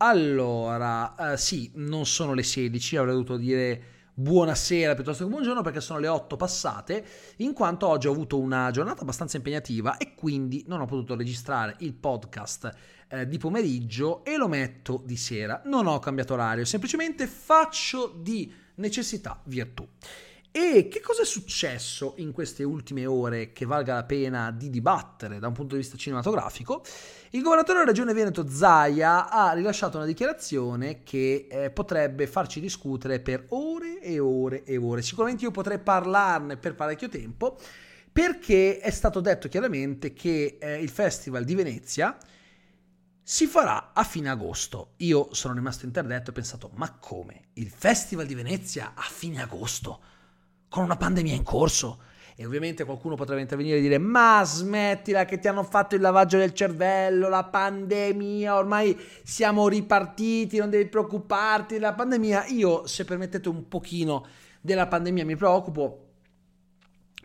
Allora, eh, sì, non sono le 16, avrei dovuto dire buonasera piuttosto che buongiorno perché sono le 8 passate, in quanto oggi ho avuto una giornata abbastanza impegnativa e quindi non ho potuto registrare il podcast eh, di pomeriggio e lo metto di sera. Non ho cambiato orario, semplicemente faccio di necessità virtù. E che cosa è successo in queste ultime ore che valga la pena di dibattere da un punto di vista cinematografico? Il governatore della regione Veneto Zaia ha rilasciato una dichiarazione che eh, potrebbe farci discutere per ore e ore e ore. Sicuramente io potrei parlarne per parecchio tempo perché è stato detto chiaramente che eh, il Festival di Venezia si farà a fine agosto. Io sono rimasto interdetto e ho pensato, ma come? Il Festival di Venezia a fine agosto? Con una pandemia in corso. E ovviamente qualcuno potrebbe intervenire e dire: Ma smettila che ti hanno fatto il lavaggio del cervello, la pandemia, ormai siamo ripartiti, non devi preoccuparti della pandemia. Io, se permettete un pochino della pandemia, mi preoccupo.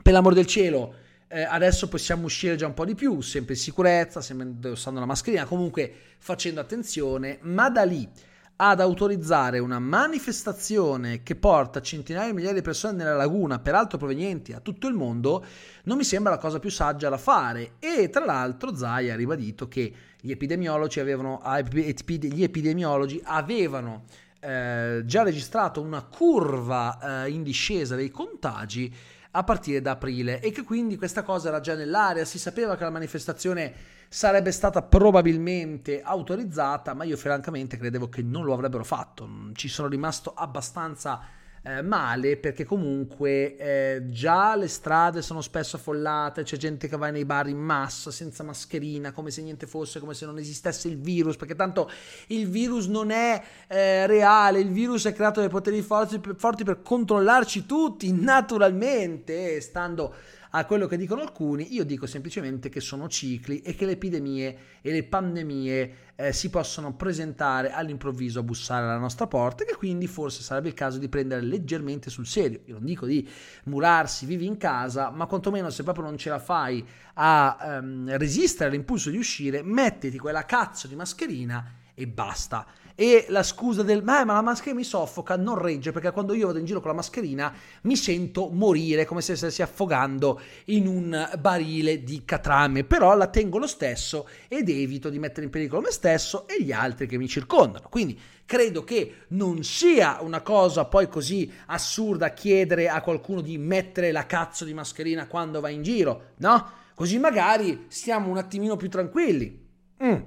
Per l'amor del cielo, eh, adesso possiamo uscire già un po' di più, sempre in sicurezza, sempre indossando la mascherina, comunque facendo attenzione, ma da lì ad autorizzare una manifestazione che porta centinaia di migliaia di persone nella laguna, peraltro provenienti da tutto il mondo, non mi sembra la cosa più saggia da fare. E tra l'altro Zai ha ribadito che gli epidemiologi avevano, gli epidemiologi avevano eh, già registrato una curva eh, in discesa dei contagi a partire da aprile e che quindi questa cosa era già nell'aria, si sapeva che la manifestazione sarebbe stata probabilmente autorizzata, ma io francamente credevo che non lo avrebbero fatto, ci sono rimasto abbastanza eh, male perché comunque eh, già le strade sono spesso affollate, c'è gente che va nei bar in massa senza mascherina, come se niente fosse, come se non esistesse il virus, perché tanto il virus non è eh, reale, il virus è creato dai poteri forti, forti per controllarci tutti naturalmente, stando a quello che dicono alcuni, io dico semplicemente che sono cicli e che le epidemie e le pandemie eh, si possono presentare all'improvviso a bussare alla nostra porta che quindi forse sarebbe il caso di prendere leggermente sul serio. Io non dico di murarsi vivi in casa, ma quantomeno se proprio non ce la fai a um, resistere all'impulso di uscire, mettiti quella cazzo di mascherina e basta e la scusa del ma, ma la maschera mi soffoca non regge perché quando io vado in giro con la mascherina mi sento morire come se stessi affogando in un barile di catrame però la tengo lo stesso ed evito di mettere in pericolo me stesso e gli altri che mi circondano quindi credo che non sia una cosa poi così assurda chiedere a qualcuno di mettere la cazzo di mascherina quando va in giro no? così magari stiamo un attimino più tranquilli mm.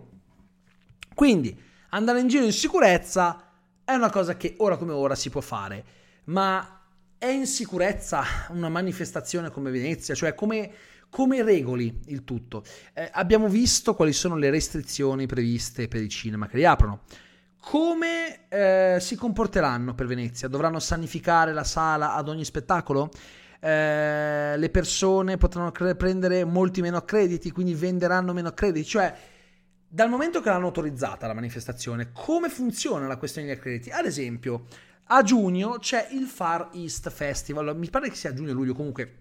quindi andare in giro in sicurezza è una cosa che ora come ora si può fare, ma è in sicurezza una manifestazione come Venezia? Cioè come, come regoli il tutto? Eh, abbiamo visto quali sono le restrizioni previste per i cinema che riaprono. Come eh, si comporteranno per Venezia? Dovranno sanificare la sala ad ogni spettacolo? Eh, le persone potranno cre- prendere molti meno crediti, quindi venderanno meno crediti? Cioè, dal momento che l'hanno autorizzata la manifestazione, come funziona la questione degli accrediti? Ad esempio, a giugno c'è il Far East Festival, mi pare che sia a giugno-luglio, comunque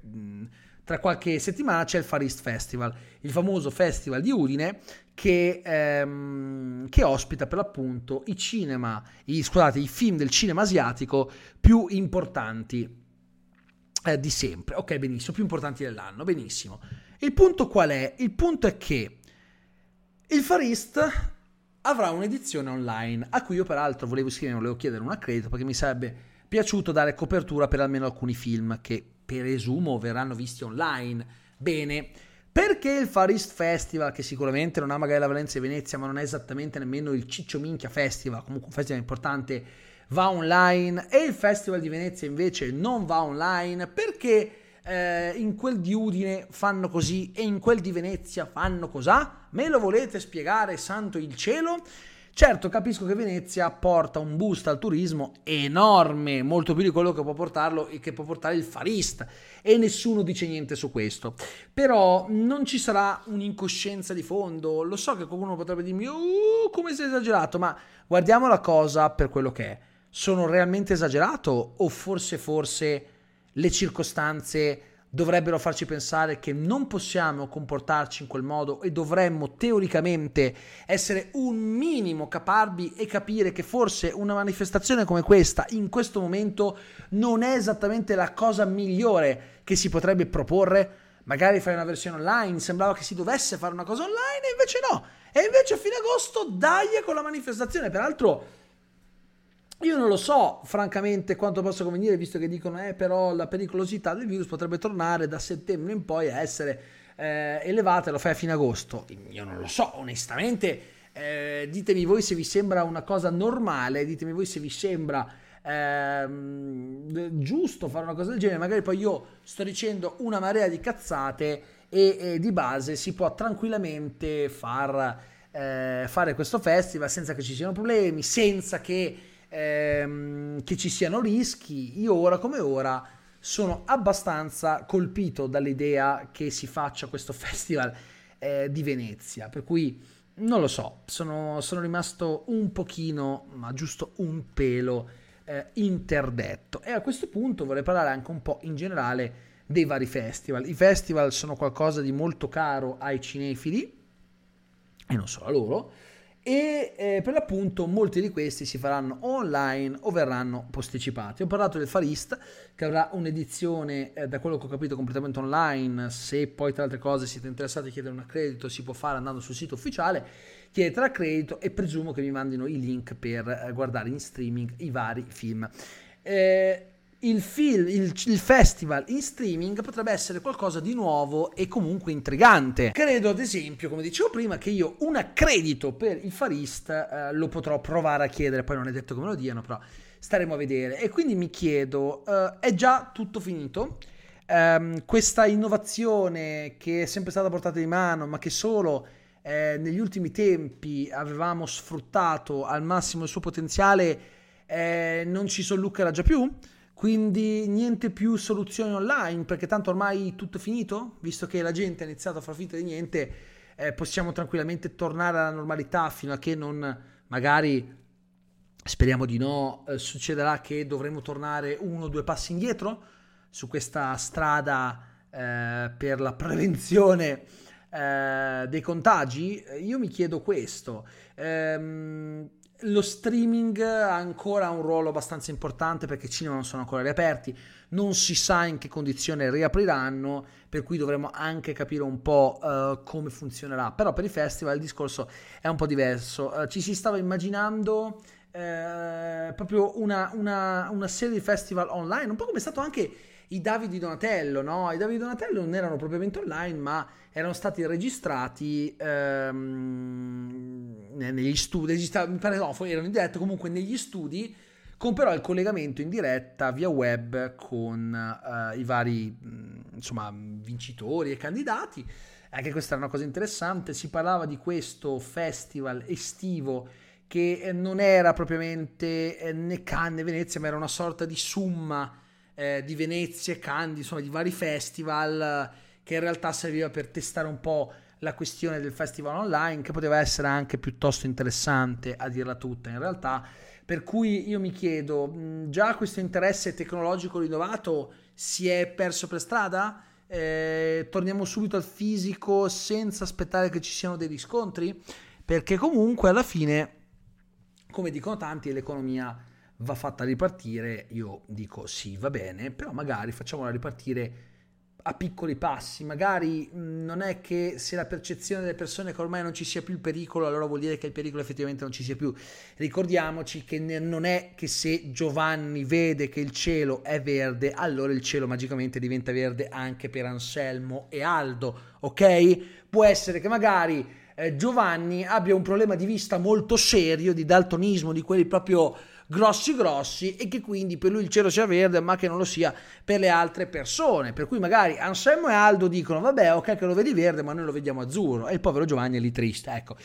tra qualche settimana c'è il Far East Festival, il famoso festival di Udine che, ehm, che ospita per l'appunto i cinema, i, scusate, i film del cinema asiatico più importanti eh, di sempre. Ok, benissimo, più importanti dell'anno, benissimo. Il punto qual è? Il punto è che il Far East avrà un'edizione online, a cui io peraltro volevo iscrivermi, volevo chiedere un accredito perché mi sarebbe piaciuto dare copertura per almeno alcuni film che presumo verranno visti online. Bene, perché il Far East Festival, che sicuramente non ha magari la Valencia e Venezia, ma non è esattamente nemmeno il Ciccio Minchia Festival, comunque un festival importante, va online, e il Festival di Venezia invece non va online perché eh, in quel di Udine fanno così e in quel di Venezia fanno cos'ha? Me lo volete spiegare, santo il cielo? Certo, capisco che Venezia porta un boost al turismo enorme, molto più di quello che può portarlo e che può portare il Farist e nessuno dice niente su questo. Però non ci sarà un'incoscienza di fondo. Lo so che qualcuno potrebbe dirmi uh, come sei esagerato, ma guardiamo la cosa per quello che è. Sono realmente esagerato o forse forse le circostanze dovrebbero farci pensare che non possiamo comportarci in quel modo e dovremmo teoricamente essere un minimo caparbi e capire che forse una manifestazione come questa in questo momento non è esattamente la cosa migliore che si potrebbe proporre. Magari fare una versione online, sembrava che si dovesse fare una cosa online e invece no. E invece a fine agosto dai con la manifestazione. Peraltro io non lo so, francamente, quanto possa convenire, visto che dicono, eh, però la pericolosità del virus potrebbe tornare da settembre in poi a essere eh, elevata, lo fai a fine agosto. Io non lo so, onestamente. Eh, ditemi voi se vi sembra una cosa normale, ditemi voi se vi sembra ehm, giusto fare una cosa del genere. Magari poi io sto dicendo una marea di cazzate e, e di base si può tranquillamente far, eh, fare questo festival senza che ci siano problemi, senza che ehm, che ci siano rischi. Io ora come ora sono abbastanza colpito dall'idea che si faccia questo festival eh, di Venezia, per cui non lo so, sono, sono, rimasto un pochino, ma giusto un pelo eh, interdetto. E a questo punto vorrei parlare anche un po' in generale dei vari festival. I festival sono qualcosa di molto caro ai cinefili, e non solo a loro, e eh, per l'appunto molti di questi si faranno online o verranno posticipati. Ho parlato del Farist che avrà un'edizione eh, da quello che ho capito completamente online, se poi tra altre cose siete interessati a chiedere un accredito si può fare andando sul sito ufficiale, chiedete l'accredito e presumo che vi mandino i link per eh, guardare in streaming i vari film. Eh, il, film, il, il, festival in streaming potrebbe essere qualcosa di nuovo e comunque intrigante. Credo ad esempio, come dicevo prima, che io un accredito per il Farist eh, lo potrò provare a chiedere, poi non è detto che me lo diano, però staremo a vedere. E quindi mi chiedo, eh, è già tutto finito? Um, questa innovazione che è sempre stata portata di mano, ma che solo eh, negli ultimi tempi avevamo sfruttato al massimo il suo potenziale, eh, non ci solluccherà già più? Quindi niente più soluzioni online, perché tanto ormai tutto è finito, visto che la gente ha iniziato a far finta di niente, eh, possiamo tranquillamente tornare alla normalità fino a che non magari speriamo di no, eh, succederà che dovremo tornare uno o due passi indietro su questa strada eh, per la prevenzione eh, dei contagi. Io mi chiedo questo. Ehm, lo streaming ha ancora un ruolo abbastanza importante perché i cinema non sono ancora riaperti, non si sa in che condizione riapriranno, per cui dovremo anche capire un po' uh, come funzionerà. Però per i festival il discorso è un po' diverso. Uh, ci si stava immaginando uh, proprio una, una, una serie di festival online, un po' come è stato anche i Davidi Donatello, no? I Davidi Donatello non erano propriamente online, ma erano stati registrati ehm, negli studi, mi pare no, erano in diretta comunque negli studi, con però il collegamento in diretta via web con uh, i vari insomma, vincitori e candidati. Anche questa era una cosa interessante, si parlava di questo festival estivo che eh, non era propriamente eh, né Cannes né Venezia, ma era una sorta di summa eh, di Venezia Cannes, insomma di vari festival che in realtà serviva per testare un po' la questione del festival online che poteva essere anche piuttosto interessante a dirla tutta in realtà. Per cui io mi chiedo già questo interesse tecnologico rinnovato si è perso per strada? Eh, torniamo subito al fisico senza aspettare che ci siano dei riscontri? Perché comunque alla fine come dicono tanti l'economia va fatta ripartire, io dico sì, va bene, però magari facciamola ripartire a piccoli passi, magari non è che se la percezione delle persone che ormai non ci sia più il pericolo, allora vuol dire che il pericolo effettivamente non ci sia più. Ricordiamoci che non è che se Giovanni vede che il cielo è verde, allora il cielo magicamente diventa verde anche per Anselmo e Aldo, ok? Può essere che magari eh, Giovanni abbia un problema di vista molto serio, di daltonismo, di quelli proprio grossi grossi e che quindi per lui il cielo sia verde ma che non lo sia per le altre persone. Per cui magari Anselmo e Aldo dicono vabbè ok che lo vedi verde ma noi lo vediamo azzurro e il povero Giovanni è lì triste. Ecco,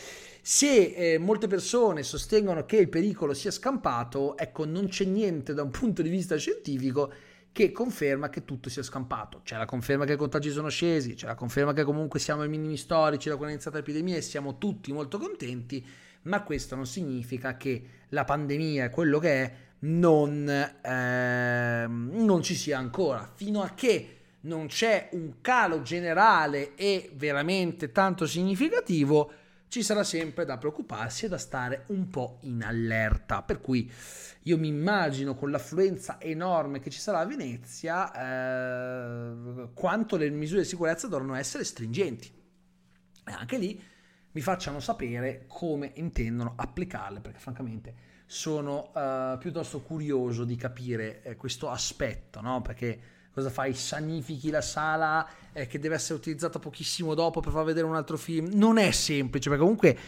se eh, molte persone sostengono che il pericolo sia scampato, ecco non c'è niente da un punto di vista scientifico che conferma che tutto sia scampato. C'è la conferma che i contagi sono scesi, c'è la conferma che comunque siamo ai minimi storici da quando è iniziata l'epidemia e siamo tutti molto contenti, ma questo non significa che la pandemia è quello che è non, eh, non ci sia ancora, fino a che non c'è un calo generale e veramente tanto significativo, ci sarà sempre da preoccuparsi e da stare un po' in allerta. Per cui io mi immagino con l'affluenza enorme che ci sarà a Venezia eh, quanto le misure di sicurezza dovranno essere stringenti. E anche lì mi facciano sapere come intendono applicarle, perché francamente sono eh, piuttosto curioso di capire eh, questo aspetto, no? Perché cosa fai? Sanifichi la sala eh, che deve essere utilizzata pochissimo dopo per far vedere un altro film? Non è semplice, perché comunque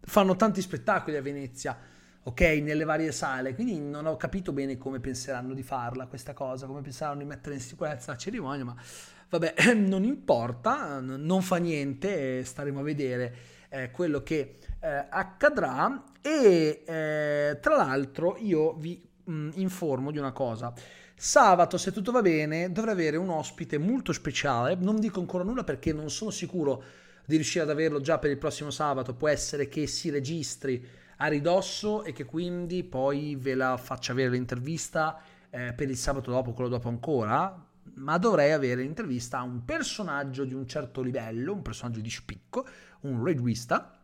fanno tanti spettacoli a Venezia, ok? Nelle varie sale, quindi non ho capito bene come penseranno di farla questa cosa, come penseranno di mettere in sicurezza la cerimonia, ma vabbè, non importa, non fa niente, staremo a vedere eh, quello che eh, accadrà e eh, tra l'altro io vi mh, informo di una cosa. Sabato, se tutto va bene, dovrei avere un ospite molto speciale. Non dico ancora nulla perché non sono sicuro di riuscire ad averlo già per il prossimo sabato. Può essere che si registri a ridosso e che quindi poi ve la faccia avere l'intervista eh, per il sabato dopo, quello dopo ancora. Ma dovrei avere l'intervista a un personaggio di un certo livello, un personaggio di spicco, un reguista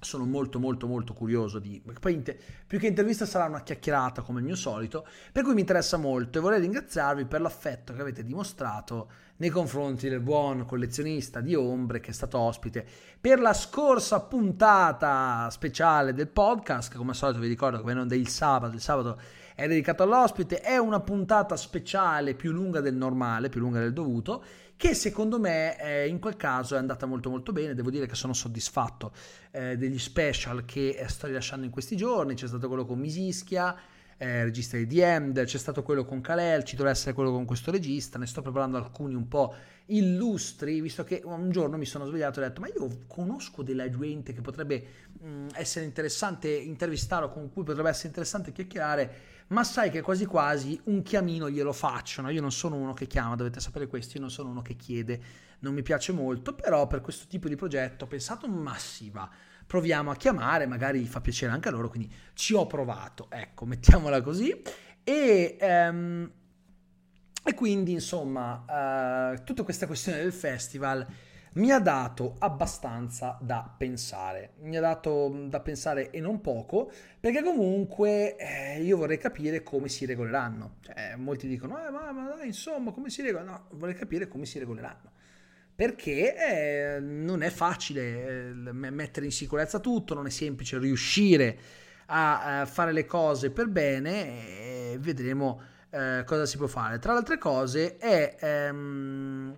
sono molto molto molto curioso di poi più che intervista sarà una chiacchierata come il mio solito per cui mi interessa molto e vorrei ringraziarvi per l'affetto che avete dimostrato nei confronti del buon collezionista di ombre che è stato ospite per la scorsa puntata speciale del podcast. Che come al solito vi ricordo che vengono del sabato il sabato è dedicato all'ospite è una puntata speciale più lunga del normale più lunga del dovuto che secondo me eh, in quel caso è andata molto molto bene, devo dire che sono soddisfatto eh, degli special che eh, sto rilasciando in questi giorni, c'è stato quello con Misischia, eh, regista di The End, c'è stato quello con Kalel, ci dovrebbe essere quello con questo regista, ne sto preparando alcuni un po' illustri, visto che un giorno mi sono svegliato e ho detto ma io conosco della gente che potrebbe mh, mm, essere interessante intervistare o con cui potrebbe essere interessante chiacchierare ma sai che quasi quasi un chiamino glielo faccio, no? io non sono uno che chiama, dovete sapere questo, io non sono uno che chiede, non mi piace molto, però per questo tipo di progetto ho pensato massiva, proviamo a chiamare, magari fa piacere anche a loro, quindi ci ho provato, ecco, mettiamola così, e... Um, e quindi, insomma, uh, tutta questa questione del festival mi ha dato abbastanza da pensare. Mi ha dato da pensare e non poco, perché comunque eh, io vorrei capire come si regoleranno. Cioè, molti dicono, eh, ma, ma dai, insomma, come si regolano? No, vorrei capire come si regoleranno. Perché eh, non è facile eh, mettere in sicurezza tutto, non è semplice riuscire a, a fare le cose per bene e vedremo eh, cosa si può fare. Tra le altre cose è... Ehm,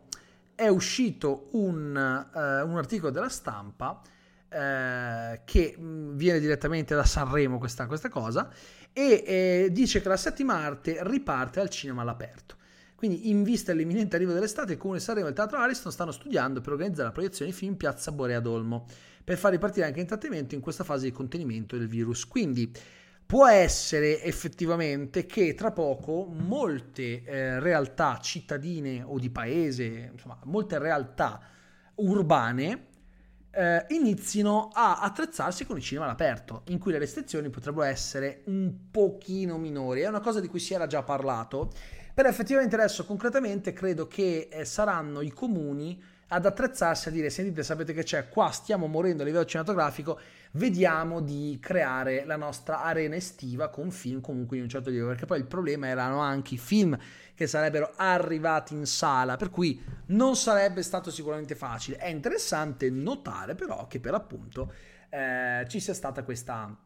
è uscito un, uh, un articolo della stampa uh, che mm, viene direttamente da Sanremo questa, questa cosa e eh, dice che la settima arte riparte al cinema all'aperto. Quindi, in vista dell'imminente arrivo dell'estate, il Comune Sanremo e il Teatro Ariston stanno studiando per organizzare la proiezione film in Piazza Borea d'Olmo, per far ripartire anche l'intrattenimento in questa fase di contenimento del virus. Quindi, può essere effettivamente che tra poco molte eh, realtà cittadine o di paese, insomma, molte realtà urbane eh, inizino a attrezzarsi con il cinema all'aperto, in cui le restrizioni potrebbero essere un pochino minori. È una cosa di cui si era già parlato, però effettivamente adesso concretamente credo che eh, saranno i comuni ad attrezzarsi a dire sentite sapete che c'è qua stiamo morendo a livello cinematografico vediamo di creare la nostra arena estiva con film comunque di un certo livello, perché poi il problema erano anche i film che sarebbero arrivati in sala, per cui non sarebbe stato sicuramente facile. È interessante notare però che per appunto eh, ci sia stata questa,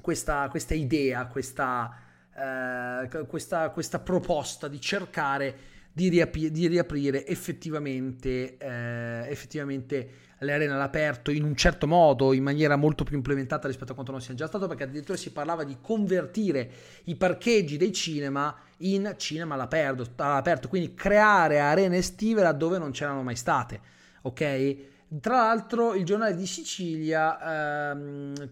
questa, questa idea, questa, eh, questa, proposta di cercare di, riapi- di riaprire effettivamente, eh, effettivamente le arene all'aperto in un certo modo, in maniera molto più implementata rispetto a quanto non sia già stato, perché addirittura si parlava di convertire i parcheggi dei cinema in cinema all'aperto, all'aperto quindi creare arene estive laddove non c'erano mai state, ok? Tra l'altro il giornale di Sicilia ehm,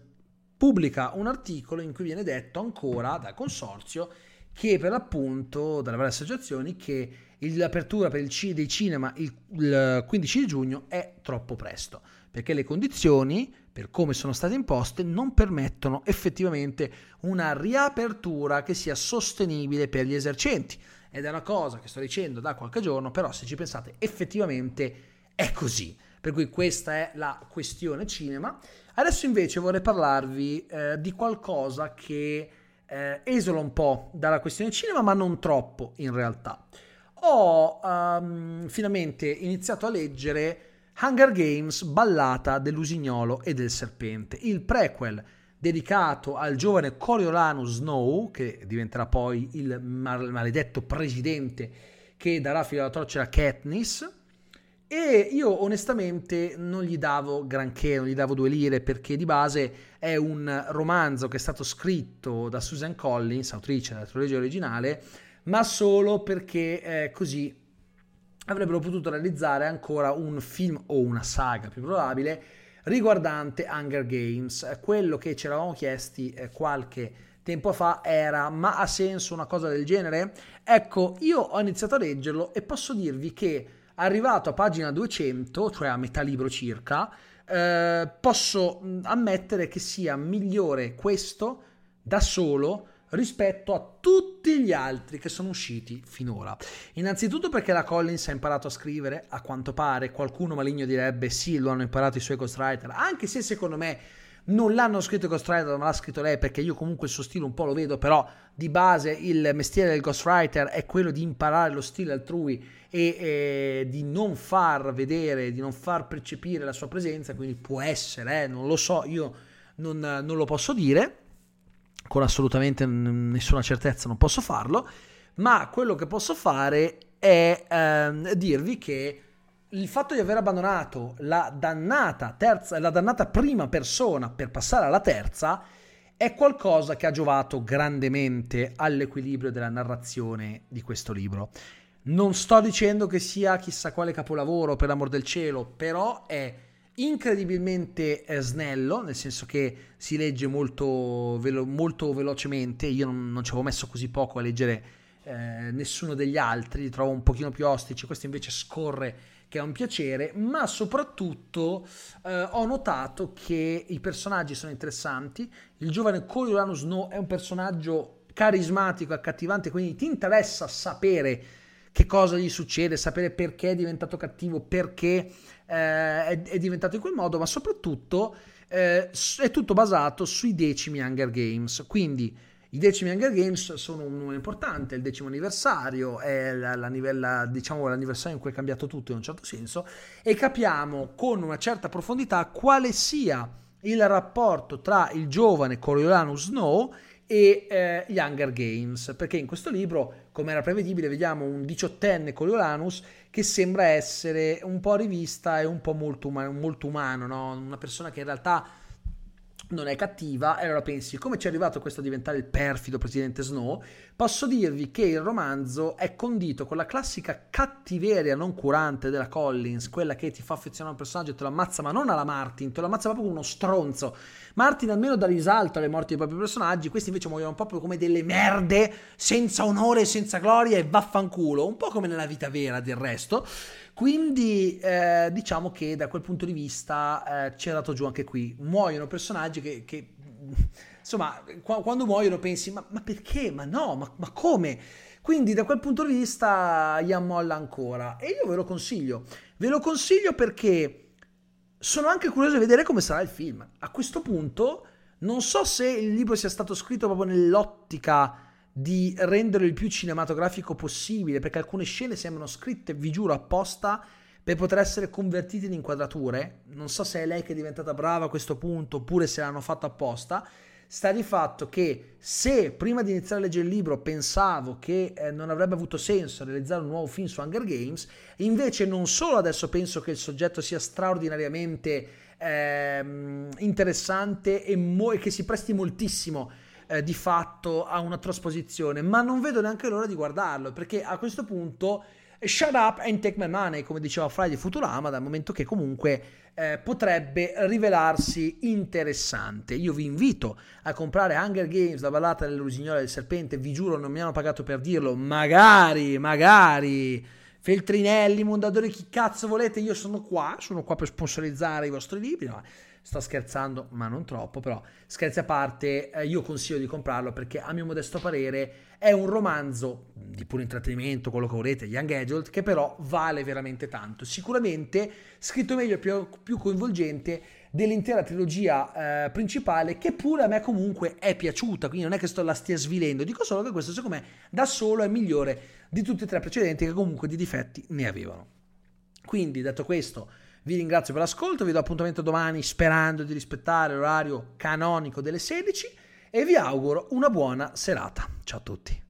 pubblica un articolo in cui viene detto ancora dal consorzio che per l'appunto, dalle varie associazioni, che l'apertura per il C dei cinema il, il 15 di giugno è troppo presto, perché le condizioni, per come sono state imposte, non permettono effettivamente una riapertura che sia sostenibile per gli esercenti. Ed è una cosa che sto dicendo da qualche giorno, però se ci pensate effettivamente è così. Per cui questa è la questione cinema. Adesso invece vorrei parlarvi eh, di qualcosa che eh, esola un po' dalla questione cinema, ma non troppo in realtà. Ho um, finalmente iniziato a leggere Hunger Games, Ballata dell'usignolo e del serpente, il prequel dedicato al giovane Coriolanus Snow, che diventerà poi il maledetto presidente che darà filo alla torcere a Katniss, e io onestamente non gli davo granché, non gli davo due lire perché di base è un romanzo che è stato scritto da Susan Collins, autrice della trilogia originale, ma solo perché eh, così avrebbero potuto realizzare ancora un film o una saga più probabile riguardante Hunger Games. Quello che ci eravamo chiesti eh, qualche tempo fa era ma ha senso una cosa del genere? Ecco, io ho iniziato a leggerlo e posso dirvi che arrivato a pagina 200, cioè a metà libro circa, eh, posso ammettere che sia migliore questo da solo rispetto a tutti gli altri che sono usciti finora. Innanzitutto perché la Collins ha imparato a scrivere, a quanto pare, qualcuno maligno direbbe sì, lo hanno imparato i suoi ghostwriter, anche se secondo me non l'hanno scritto i ghostwriter, ma l'ha scritto lei perché io comunque il suo stile un po' lo vedo, però di base il mestiere del ghostwriter è quello di imparare lo stile altrui e eh, di non far vedere, di non far percepire la sua presenza, quindi può essere, eh, non lo so, io non, non lo posso dire, con assolutamente nessuna certezza non posso farlo, ma quello che posso fare è eh, dirvi che il fatto di aver abbandonato la dannata, terza, la dannata prima persona per passare alla terza è qualcosa che ha giovato grandemente all'equilibrio della narrazione di questo libro. Non sto dicendo che sia chissà quale capolavoro, per l'amor del cielo, però è incredibilmente eh, snello, nel senso che si legge molto, velo- molto velocemente. Io non, non, ci avevo messo così poco a leggere eh, nessuno degli altri, li trovo un pochino più ostici. Questo invece scorre che è un piacere, ma soprattutto eh, ho notato che i personaggi sono interessanti. Il giovane Coriolanus Snow è un personaggio carismatico, accattivante, quindi ti interessa sapere che cosa gli succede, sapere perché è diventato cattivo, perché eh, è, è, diventato in quel modo, ma soprattutto eh, è tutto basato sui decimi Hunger Games. Quindi i decimi Hunger Games sono un numero importante, il decimo anniversario, è la, la, la, diciamo, l'anniversario in cui è cambiato tutto in un certo senso, e capiamo con una certa profondità quale sia il rapporto tra il giovane Coriolanus Snow eh, gli Hunger Games, perché in questo libro, come era prevedibile, vediamo un diciottenne Coriolanus che sembra essere un po' rivista e un po' molto, umano, molto umano, no? una persona che in realtà non è cattiva, e allora pensi come ci è arrivato questo a diventare il perfido presidente Snow, posso dirvi che il romanzo è condito con la classica cattiveria non curante della Collins, quella che ti fa affezionare a un personaggio e te lo ammazza, ma non alla Martin, te lo ammazza proprio uno stronzo. Martin almeno dà risalto alle morti dei propri personaggi, questi invece muoiono proprio come delle merde, senza onore, senza gloria e vaffanculo, un po' come nella vita vera del resto. Quindi eh, diciamo che da quel punto di vista eh, ci è dato giù anche qui. Muoiono personaggi che, che insomma, qu- quando muoiono pensi, ma, ma perché? Ma no, ma, ma, come? Quindi da quel punto di vista gli ammolla ancora. E io ve lo consiglio. Ve lo consiglio perché sono anche curioso di vedere come sarà il film. A questo punto non so se il libro sia stato scritto proprio nell'ottica di renderlo il più cinematografico possibile, perché alcune scene sembrano scritte, vi giuro, apposta per poter essere convertite in inquadrature. Non so se è lei che è diventata brava a questo punto oppure se l'hanno fatto apposta. sta di fatto che se prima di iniziare a leggere il libro pensavo che eh, non avrebbe avuto senso realizzare un nuovo film su Hunger Games, invece non solo adesso penso che il soggetto sia straordinariamente eh, interessante e, mo- e, che si presti moltissimo eh, di fatto a una trasposizione, ma non vedo neanche l'ora di guardarlo perché a questo punto shut up and take my money, come diceva Friday Futurama, dal momento che comunque eh, potrebbe rivelarsi interessante. Io vi invito a comprare Hunger Games, la ballata dell'usignola del serpente, vi giuro non mi hanno pagato per dirlo, magari, magari, Feltrinelli, Mondadori, chi cazzo volete, io sono qua, sono qua per sponsorizzare i vostri libri, ma sto scherzando, ma non troppo, però scherzi a parte, eh, io consiglio di comprarlo perché a mio modesto parere è un romanzo di puro intrattenimento, quello che volete, young adult, che però vale veramente tanto. Sicuramente scritto meglio più, più, coinvolgente dell'intera trilogia eh, principale, che pure a me comunque è piaciuta, quindi non è che sto la stia svilendo, dico solo che questo secondo me da solo è migliore di tutti e tre precedenti che comunque di difetti ne avevano. Quindi, detto questo, vi ringrazio per l'ascolto, vi do appuntamento domani sperando di rispettare l'orario canonico delle 16 e vi auguro una buona serata. Ciao a tutti.